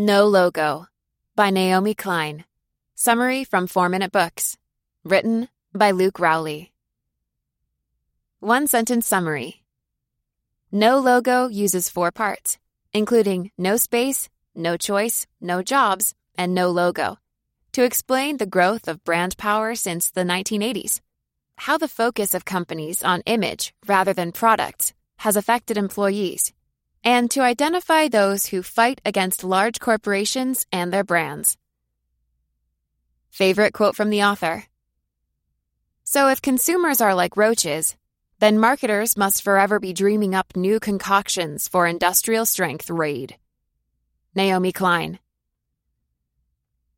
No Logo by Naomi Klein. Summary from 4 Minute Books. Written by Luke Rowley. One sentence summary No Logo uses four parts, including no space, no choice, no jobs, and no logo, to explain the growth of brand power since the 1980s, how the focus of companies on image rather than products has affected employees and to identify those who fight against large corporations and their brands. Favorite quote from the author So, if consumers are like roaches, then marketers must forever be dreaming up new concoctions for industrial strength raid. Naomi Klein.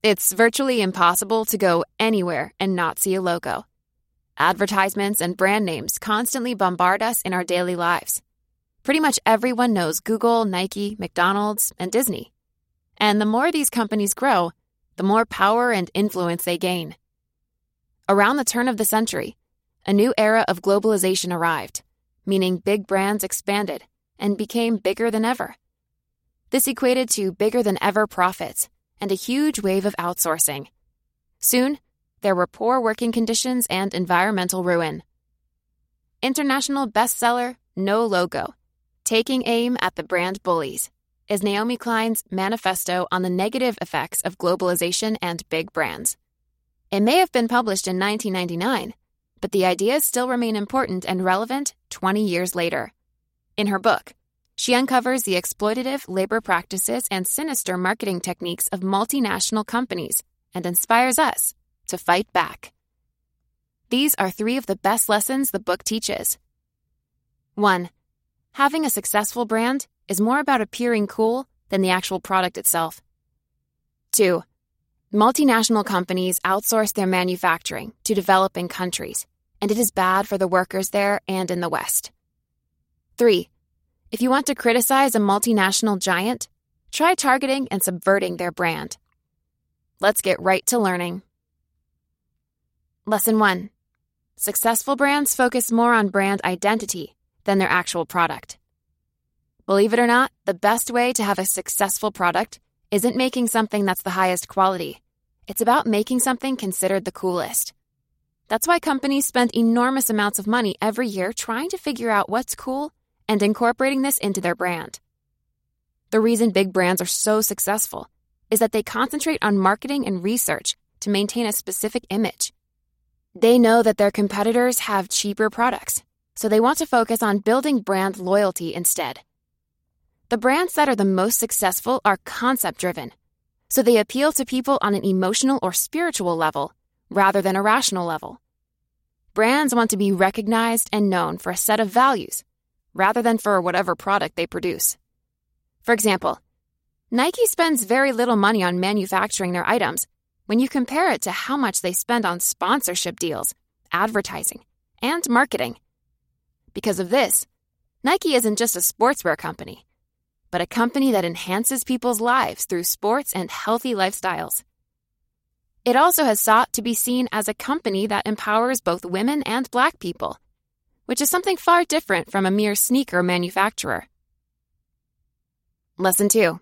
It's virtually impossible to go anywhere and not see a logo. Advertisements and brand names constantly bombard us in our daily lives. Pretty much everyone knows Google, Nike, McDonald's, and Disney. And the more these companies grow, the more power and influence they gain. Around the turn of the century, a new era of globalization arrived, meaning big brands expanded and became bigger than ever. This equated to bigger than ever profits and a huge wave of outsourcing. Soon, there were poor working conditions and environmental ruin. International bestseller No Logo Taking Aim at the Brand Bullies is Naomi Klein's manifesto on the negative effects of globalization and big brands. It may have been published in 1999, but the ideas still remain important and relevant 20 years later. In her book, she uncovers the exploitative labor practices and sinister marketing techniques of multinational companies and inspires us to fight back. These are three of the best lessons the book teaches. 1 having a successful brand is more about appearing cool than the actual product itself. 2. Multinational companies outsource their manufacturing to developing countries, and it is bad for the workers there and in the West. 3. If you want to criticize a multinational giant, try targeting and subverting their brand. Let's get right to learning. Lesson 1 Successful brands focus more on brand identity than their actual product. Believe it or not, the best way to have a successful product isn't making something that's the highest quality. It's about making something considered the coolest. That's why companies spend enormous amounts of money every year trying to figure out what's cool and incorporating this into their brand. The reason big brands are so successful is that they concentrate on marketing and research to maintain a specific image. They know that their competitors have cheaper products so they want to focus on building brand loyalty instead. The brands that are the most successful are concept driven, so they appeal to people on an emotional or spiritual level rather than a rational level. Brands want to be recognized and known for a set of values rather than for whatever product they produce. For example, Nike spends very little money on manufacturing their items when you compare it to how much they spend on sponsorship deals, advertising, and marketing. Because of this, Nike isn't just a sportswear company, but a company that enhances people's lives through sports and healthy lifestyles. It also has sought to be seen as a company that empowers both women and black people, which is something far different from a mere sneaker manufacturer. Lesson 2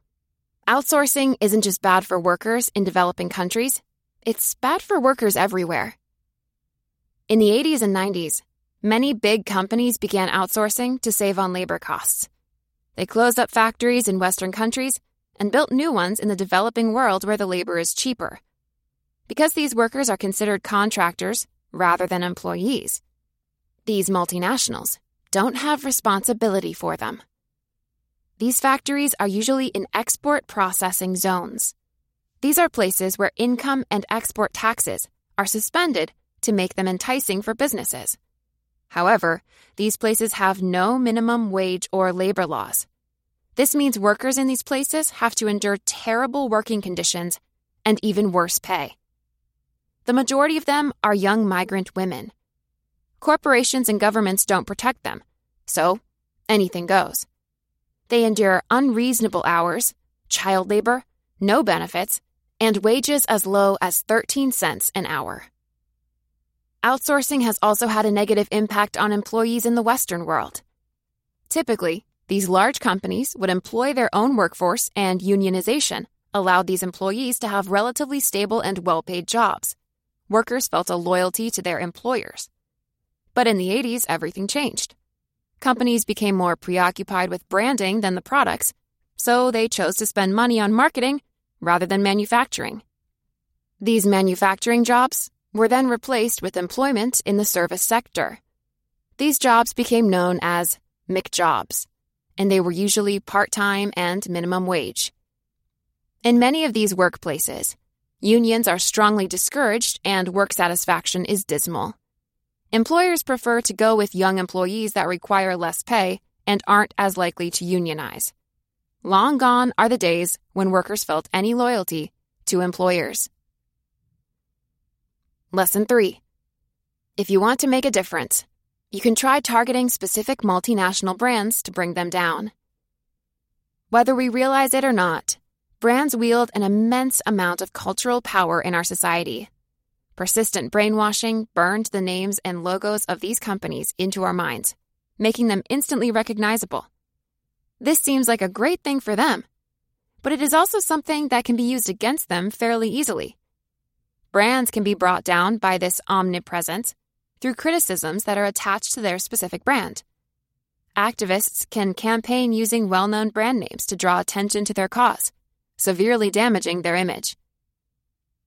Outsourcing isn't just bad for workers in developing countries, it's bad for workers everywhere. In the 80s and 90s, Many big companies began outsourcing to save on labor costs. They closed up factories in Western countries and built new ones in the developing world where the labor is cheaper. Because these workers are considered contractors rather than employees, these multinationals don't have responsibility for them. These factories are usually in export processing zones. These are places where income and export taxes are suspended to make them enticing for businesses. However, these places have no minimum wage or labor laws. This means workers in these places have to endure terrible working conditions and even worse pay. The majority of them are young migrant women. Corporations and governments don't protect them, so anything goes. They endure unreasonable hours, child labor, no benefits, and wages as low as 13 cents an hour. Outsourcing has also had a negative impact on employees in the Western world. Typically, these large companies would employ their own workforce and unionization allowed these employees to have relatively stable and well paid jobs. Workers felt a loyalty to their employers. But in the 80s, everything changed. Companies became more preoccupied with branding than the products, so they chose to spend money on marketing rather than manufacturing. These manufacturing jobs were then replaced with employment in the service sector. These jobs became known as McJobs, and they were usually part time and minimum wage. In many of these workplaces, unions are strongly discouraged and work satisfaction is dismal. Employers prefer to go with young employees that require less pay and aren't as likely to unionize. Long gone are the days when workers felt any loyalty to employers. Lesson 3 If you want to make a difference, you can try targeting specific multinational brands to bring them down. Whether we realize it or not, brands wield an immense amount of cultural power in our society. Persistent brainwashing burned the names and logos of these companies into our minds, making them instantly recognizable. This seems like a great thing for them, but it is also something that can be used against them fairly easily. Brands can be brought down by this omnipresence through criticisms that are attached to their specific brand. Activists can campaign using well known brand names to draw attention to their cause, severely damaging their image.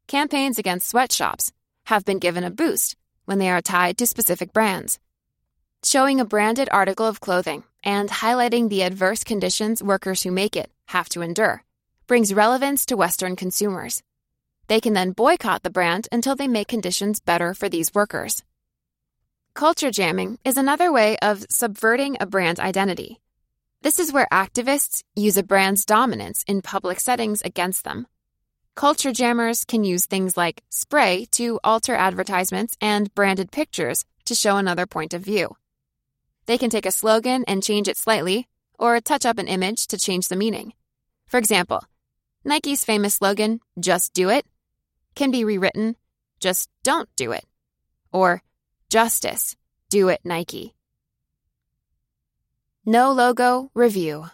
Campaigns against sweatshops have been given a boost when they are tied to specific brands. Showing a branded article of clothing and highlighting the adverse conditions workers who make it have to endure brings relevance to Western consumers. They can then boycott the brand until they make conditions better for these workers. Culture jamming is another way of subverting a brand identity. This is where activists use a brand's dominance in public settings against them. Culture jammers can use things like spray to alter advertisements and branded pictures to show another point of view. They can take a slogan and change it slightly, or touch up an image to change the meaning. For example, Nike's famous slogan, Just Do It, can be rewritten, Just Don't Do It, or Justice, Do It Nike. No Logo Review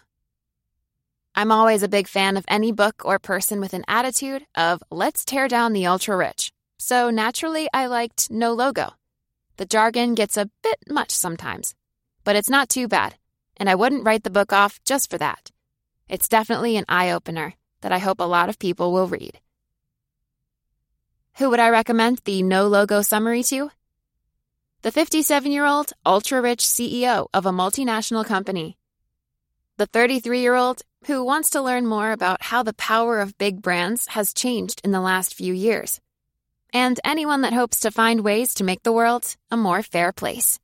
I'm always a big fan of any book or person with an attitude of let's tear down the ultra rich. So naturally, I liked No Logo. The jargon gets a bit much sometimes, but it's not too bad, and I wouldn't write the book off just for that. It's definitely an eye opener that I hope a lot of people will read. Who would I recommend the No Logo summary to? The 57 year old, ultra rich CEO of a multinational company. The 33 year old who wants to learn more about how the power of big brands has changed in the last few years, and anyone that hopes to find ways to make the world a more fair place.